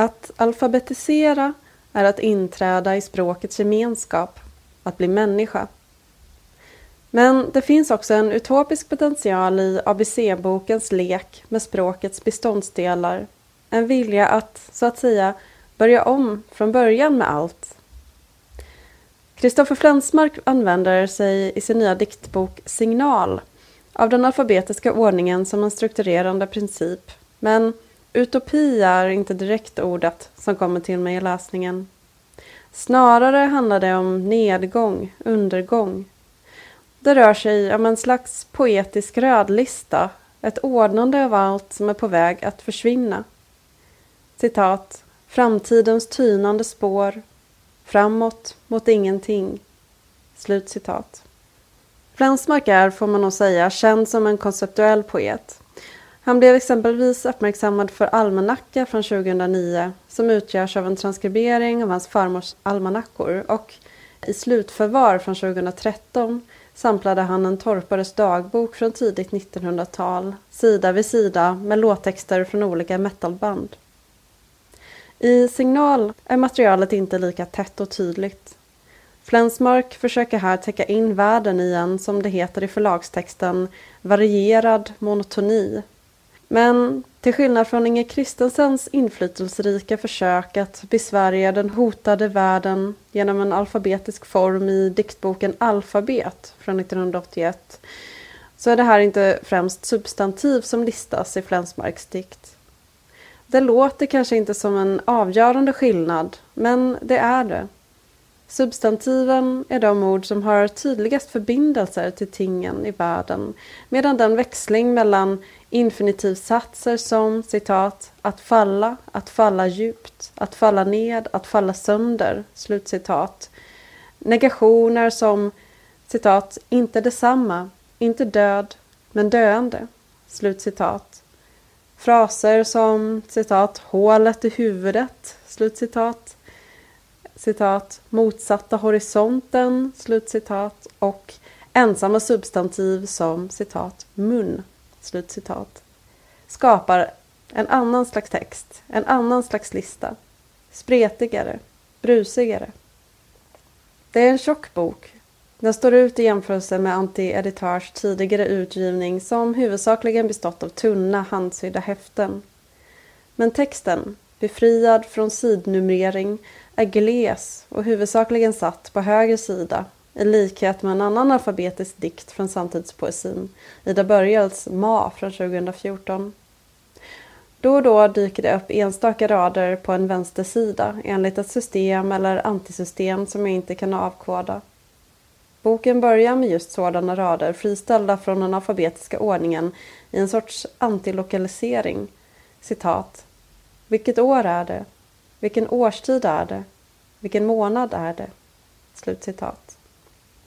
Att alfabetisera är att inträda i språkets gemenskap, att bli människa. Men det finns också en utopisk potential i ABC-bokens lek med språkets beståndsdelar. En vilja att, så att säga, börja om från början med allt. Kristoffer Flensmark använder sig i sin nya diktbok Signal av den alfabetiska ordningen som en strukturerande princip. Men utopi är inte direkt ordet som kommer till mig i läsningen. Snarare handlar det om nedgång, undergång. Det rör sig om en slags poetisk rödlista, ett ordnande av allt som är på väg att försvinna. Citat. Framtidens tynande spår. Framåt mot ingenting. Slut citat. Flensmark är, får man nog säga, känd som en konceptuell poet. Han blev exempelvis uppmärksammad för Almanacka från 2009 som utgörs av en transkribering av hans farmors almanackor och i Slutförvar från 2013 samplade han en torpares dagbok från tidigt 1900-tal sida vid sida med låttexter från olika metalband. I Signal är materialet inte lika tätt och tydligt. Flensmark försöker här täcka in världen i en, som det heter i förlagstexten, varierad monotoni. Men till skillnad från Inger Kristensens inflytelserika försök att besvärja den hotade världen genom en alfabetisk form i diktboken Alfabet från 1981 så är det här inte främst substantiv som listas i Flensmarks dikt. Det låter kanske inte som en avgörande skillnad, men det är det. Substantiven är de ord som har tydligast förbindelser till tingen i världen medan den växling mellan infinitivsatser som citat att falla, att falla djupt, att falla ned, att falla sönder, slutcitat. Negationer som citat inte detsamma, inte död, men döende, slutcitat. Fraser som citat hålet i huvudet, slutcitat citat, motsatta horisonten, slutcitat, och ensamma substantiv som citat, mun, slutcitat, skapar en annan slags text, en annan slags lista, spretigare, brusigare. Det är en tjock bok. Den står ut i jämförelse med Anti-Editörs tidigare utgivning som huvudsakligen bestått av tunna handsydda häften. Men texten, befriad från sidnumrering, är gles och huvudsakligen satt på höger sida i likhet med en annan alfabetisk dikt från samtidspoesin, Ida Börjels Ma från 2014. Då och då dyker det upp enstaka rader på en vänstersida enligt ett system eller antisystem som jag inte kan avkoda. Boken börjar med just sådana rader friställda från den alfabetiska ordningen i en sorts antilokalisering. Citat. Vilket år är det? Vilken årstid är det? Vilken månad är det? Slutcitat.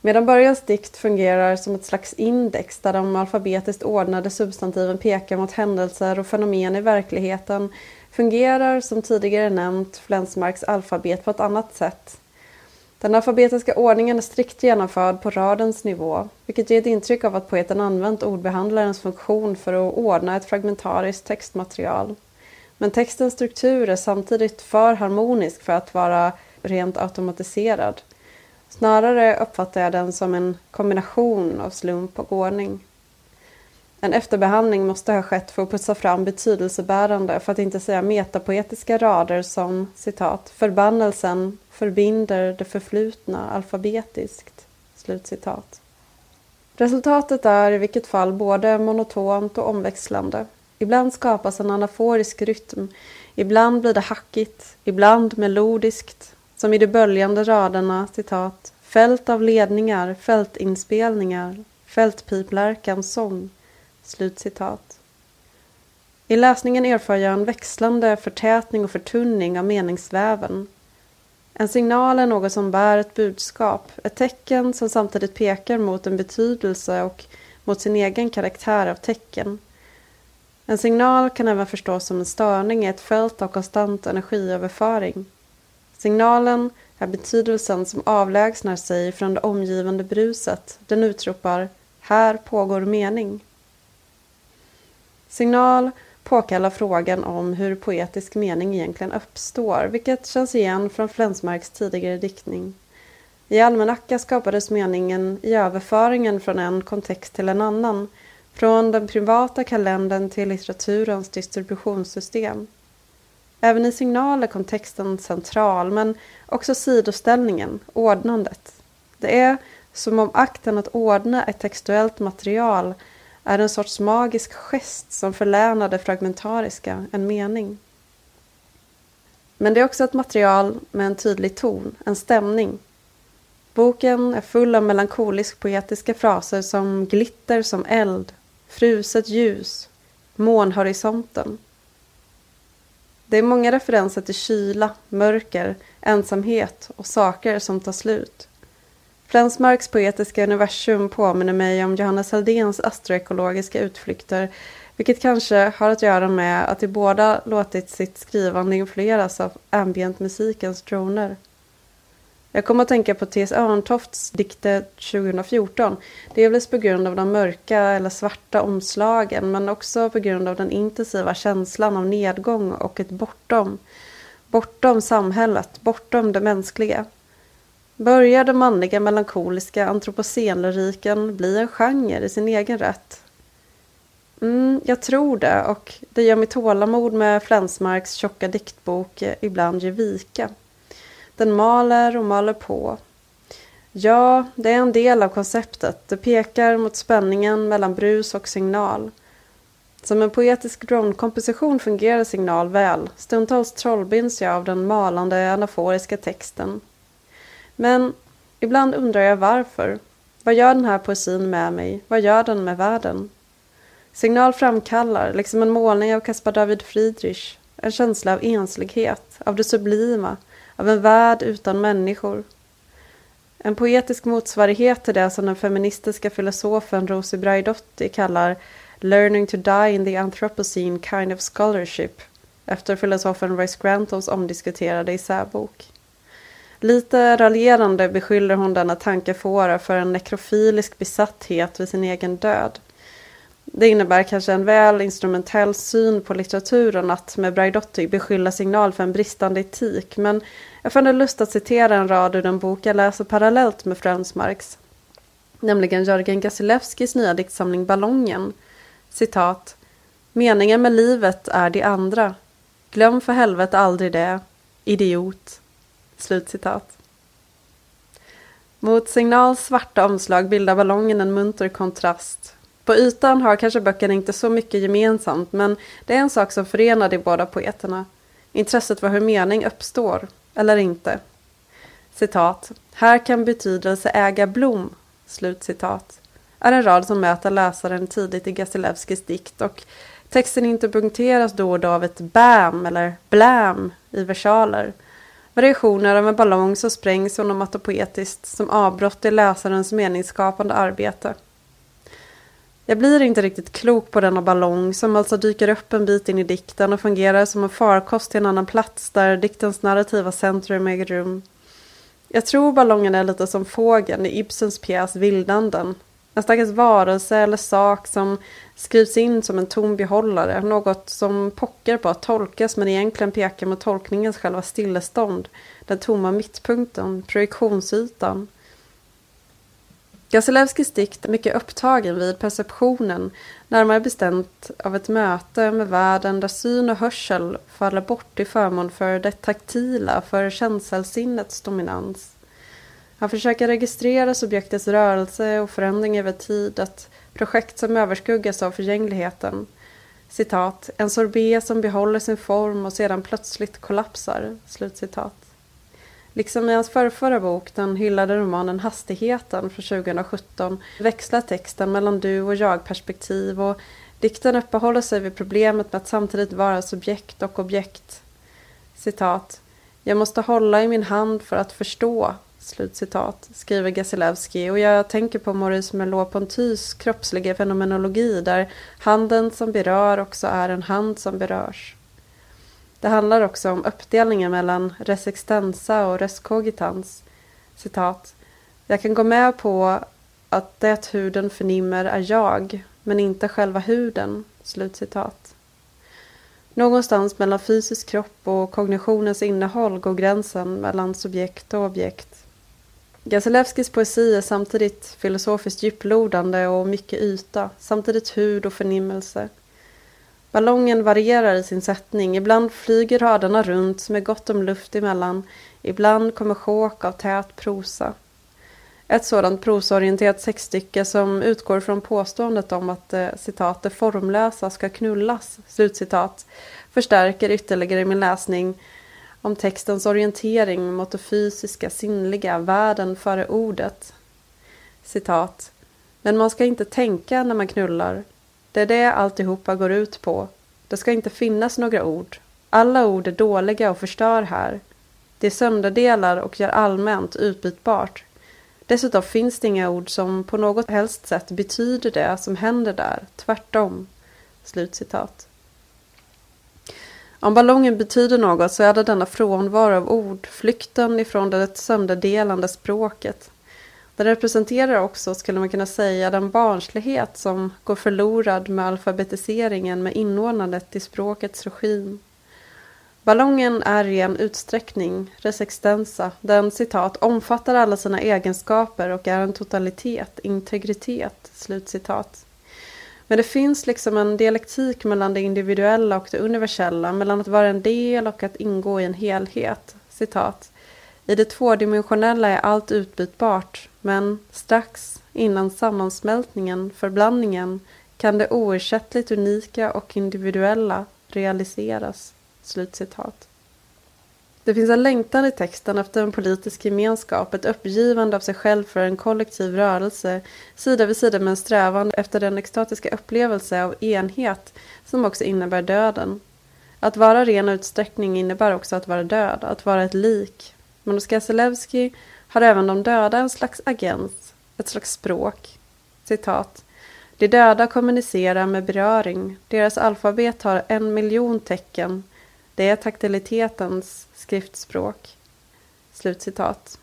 Medan Börjans dikt fungerar som ett slags index där de alfabetiskt ordnade substantiven pekar mot händelser och fenomen i verkligheten fungerar, som tidigare nämnt, Flensmarks alfabet på ett annat sätt. Den alfabetiska ordningen är strikt genomförd på radens nivå, vilket ger ett intryck av att poeten använt ordbehandlarens funktion för att ordna ett fragmentariskt textmaterial. Men textens struktur är samtidigt för harmonisk för att vara rent automatiserad. Snarare uppfattar jag den som en kombination av slump och ordning. En efterbehandling måste ha skett för att putsa fram betydelsebärande, för att inte säga metapoetiska rader som citat ”Förbannelsen förbinder det förflutna alfabetiskt”. Slutcitat. Resultatet är i vilket fall både monotont och omväxlande. Ibland skapas en anaforisk rytm, ibland blir det hackigt, ibland melodiskt, som i de böljande raderna citat Fält av ledningar, fältinspelningar, fältpiplärkans sång. Slutcitat. I läsningen erfar jag en växlande förtätning och förtunning av meningsväven. En signal är något som bär ett budskap, ett tecken som samtidigt pekar mot en betydelse och mot sin egen karaktär av tecken. En signal kan även förstås som en störning i ett fält av konstant energiöverföring. Signalen är betydelsen som avlägsnar sig från det omgivande bruset. Den utropar ”Här pågår mening”. Signal påkallar frågan om hur poetisk mening egentligen uppstår, vilket känns igen från Flensmarks tidigare diktning. I almanacka skapades meningen i överföringen från en kontext till en annan, från den privata kalendern till litteraturens distributionssystem. Även i signal är kontexten central, men också sidoställningen, ordnandet. Det är som om akten att ordna ett textuellt material är en sorts magisk gest som förlänar det fragmentariska en mening. Men det är också ett material med en tydlig ton, en stämning. Boken är full av melankolisk poetiska fraser som glitter som eld, fruset ljus, månhorisonten. Det är många referenser till kyla, mörker, ensamhet och saker som tar slut. Flensmarks poetiska universum påminner mig om Johannes Haldéns astroekologiska utflykter vilket kanske har att göra med att de båda låtit sitt skrivande influeras av ambientmusikens droner. Jag kommer att tänka på T.S. Örntofts dikter 2014. Delvis på grund av de mörka eller svarta omslagen men också på grund av den intensiva känslan av nedgång och ett bortom. Bortom samhället, bortom det mänskliga. Börjar den manliga melankoliska antropocenlyriken bli en genre i sin egen rätt? Mm, jag tror det och det gör mitt tålamod med Flensmarks tjocka diktbok eh, ibland ge vika. Den maler och maler på. Ja, det är en del av konceptet. Det pekar mot spänningen mellan brus och signal. Som en poetisk drone-komposition fungerar signal väl. Stundtals trollbinds jag av den malande anaforiska texten. Men ibland undrar jag varför. Vad gör den här poesin med mig? Vad gör den med världen? Signal framkallar, liksom en målning av Caspar David Friedrich, en känsla av enslighet, av det sublima, av en värld utan människor. En poetisk motsvarighet till det som den feministiska filosofen Rosie Braidotti kallar “learning to die in the anthropocene kind of scholarship” efter filosofen Royce Grantons omdiskuterade isärbok. Lite raljerande beskyller hon denna tankefåra för en nekrofilisk besatthet vid sin egen död. Det innebär kanske en väl instrumentell syn på litteraturen att med Braidotti beskylla signal för en bristande etik, men jag fann lust att citera en rad ur den bok jag läser parallellt med Frönsmarks, nämligen Jörgen Gasilewskis nya diktsamling Ballongen. Citat. Meningen med livet är de andra. Glöm för helvete aldrig det. Idiot. Slutcitat. Mot Signals svarta omslag bildar ballongen en munter kontrast. På ytan har kanske böckerna inte så mycket gemensamt men det är en sak som förenar de båda poeterna. Intresset för hur mening uppstår, eller inte. Citat. Här kan betydelse äga blom. Slutcitat. Är en rad som möter läsaren tidigt i Gasilevskis dikt och texten interpunkteras då och då av ett bam eller blam i versaler Variationer av en ballong som sprängs onomatopoetiskt som avbrott i läsarens meningsskapande arbete. Jag blir inte riktigt klok på denna ballong som alltså dyker upp en bit in i dikten och fungerar som en farkost till en annan plats där diktens narrativa centrum äger rum. Jag tror ballongen är lite som fågeln i Ibsens pjäs Vildanden en stackars varelse eller sak som skrivs in som en tom behållare. Något som pockar på att tolkas men egentligen pekar mot tolkningens själva stillestånd. Den tomma mittpunkten, projektionsytan. Gasilevskis dikt är mycket upptagen vid perceptionen, närmare bestämt av ett möte med världen där syn och hörsel faller bort till förmån för det taktila, för känselsinnets dominans. Han försöker registrera subjektets rörelse och förändring över tid, ett projekt som överskuggas av förgängligheten. Citat, en sorbet som behåller sin form och sedan plötsligt kollapsar. Slutcitat. Liksom i hans förrförra bok, den hyllade romanen Hastigheten från 2017, växlar texten mellan du och jag-perspektiv och dikten uppehåller sig vid problemet med att samtidigt vara subjekt och objekt. Citat. Jag måste hålla i min hand för att förstå, Slutcitat, skriver Gasilewski och jag tänker på Maurice Merleau-Pontys kroppsliga fenomenologi där handen som berör också är en hand som berörs. Det handlar också om uppdelningen mellan resistensa och reskogitans. Citat. Jag kan gå med på att det huden förnimmer är jag, men inte själva huden. Slutcitat. Någonstans mellan fysisk kropp och kognitionens innehåll går gränsen mellan subjekt och objekt. Gazelewskis poesi är samtidigt filosofiskt djuplodande och mycket yta, samtidigt hud och förnimmelse. Ballongen varierar i sin sättning, ibland flyger raderna runt med gott om luft emellan, ibland kommer sjåk av tät prosa. Ett sådant prosorienterat sexstycke som utgår från påståendet om att eh, citat, det formlösa ska knullas, slutcitat, förstärker ytterligare min läsning om textens orientering mot det fysiska, sinnliga, världen före ordet. Citat. Men man ska inte tänka när man knullar. Det är det alltihopa går ut på. Det ska inte finnas några ord. Alla ord är dåliga och förstör här. Det är sönderdelar och gör allmänt utbytbart. Dessutom finns det inga ord som på något helst sätt betyder det som händer där, tvärtom. Slutcitat. Om ballongen betyder något så är det denna frånvaro av ord, flykten ifrån det sönderdelande språket. Den representerar också, skulle man kunna säga, den barnslighet som går förlorad med alfabetiseringen med inordnandet i språkets regim. Ballongen är ren utsträckning, resextensa. Den citat omfattar alla sina egenskaper och är en totalitet, integritet. Slutcitat. Men det finns liksom en dialektik mellan det individuella och det universella, mellan att vara en del och att ingå i en helhet. Citat. I det tvådimensionella är allt utbytbart, men strax innan sammansmältningen, förblandningen, kan det oersättligt unika och individuella realiseras. Slutcitat. Det finns en längtan i texten efter en politisk gemenskap, ett uppgivande av sig själv för en kollektiv rörelse, sida vid sida med en strävan efter den extatiska upplevelse av enhet som också innebär döden. Att vara ren utsträckning innebär också att vara död, att vara ett lik. Men hos Gazelewski har även de döda en slags agens, ett slags språk. Citat. De döda kommunicerar med beröring, deras alfabet har en miljon tecken, det är taktilitetens skriftspråk. Slutcitat.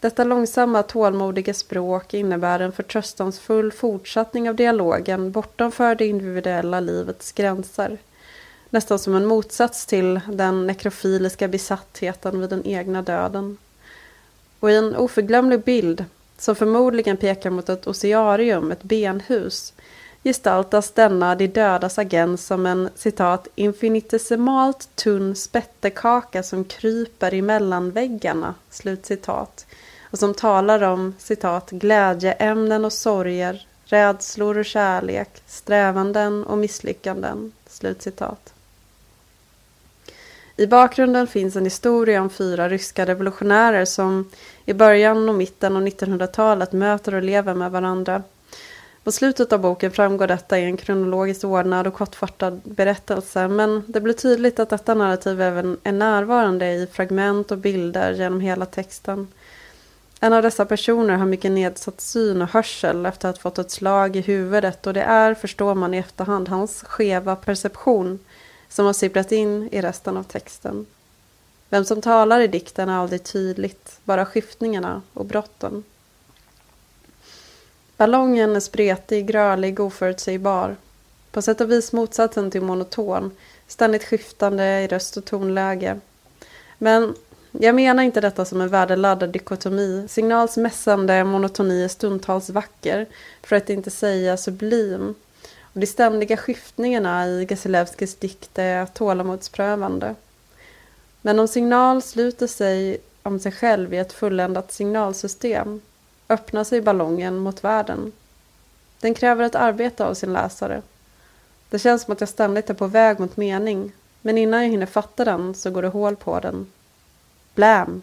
Detta långsamma, tålmodiga språk innebär en förtröstansfull fortsättning av dialogen bortanför det individuella livets gränser. Nästan som en motsats till den nekrofiliska besattheten vid den egna döden. Och i en oförglömlig bild, som förmodligen pekar mot ett ocearium, ett benhus, gestaltas denna de dödas agens som en citat infinitesimalt tunn spettekaka som kryper i mellanväggarna” Slutcitat. Och som talar om citat glädjeämnen och sorger, rädslor och kärlek, strävanden och misslyckanden. Slutcitat. I bakgrunden finns en historia om fyra ryska revolutionärer som i början och mitten av 1900-talet möter och lever med varandra på slutet av boken framgår detta i en kronologiskt ordnad och kortfattad berättelse men det blir tydligt att detta narrativ även är närvarande i fragment och bilder genom hela texten. En av dessa personer har mycket nedsatt syn och hörsel efter att ha fått ett slag i huvudet och det är, förstår man i efterhand, hans skeva perception som har sipprat in i resten av texten. Vem som talar i dikten är aldrig tydligt, bara skiftningarna och brotten. Ballongen är spretig, rörlig, oförutsägbar. På sätt och vis motsatsen till monoton, ständigt skiftande i röst och tonläge. Men jag menar inte detta som en värdeladdad dikotomi. Signals mässande monotoni är stundtals vacker, för att inte säga sublim. Och de ständiga skiftningarna i Gasilevskis dikt är tålamodsprövande. Men om signal sluter sig om sig själv i ett fulländat signalsystem öppnar sig ballongen mot världen. Den kräver ett arbete av sin läsare. Det känns som att jag ständigt är på väg mot mening, men innan jag hinner fatta den så går det hål på den. Blam!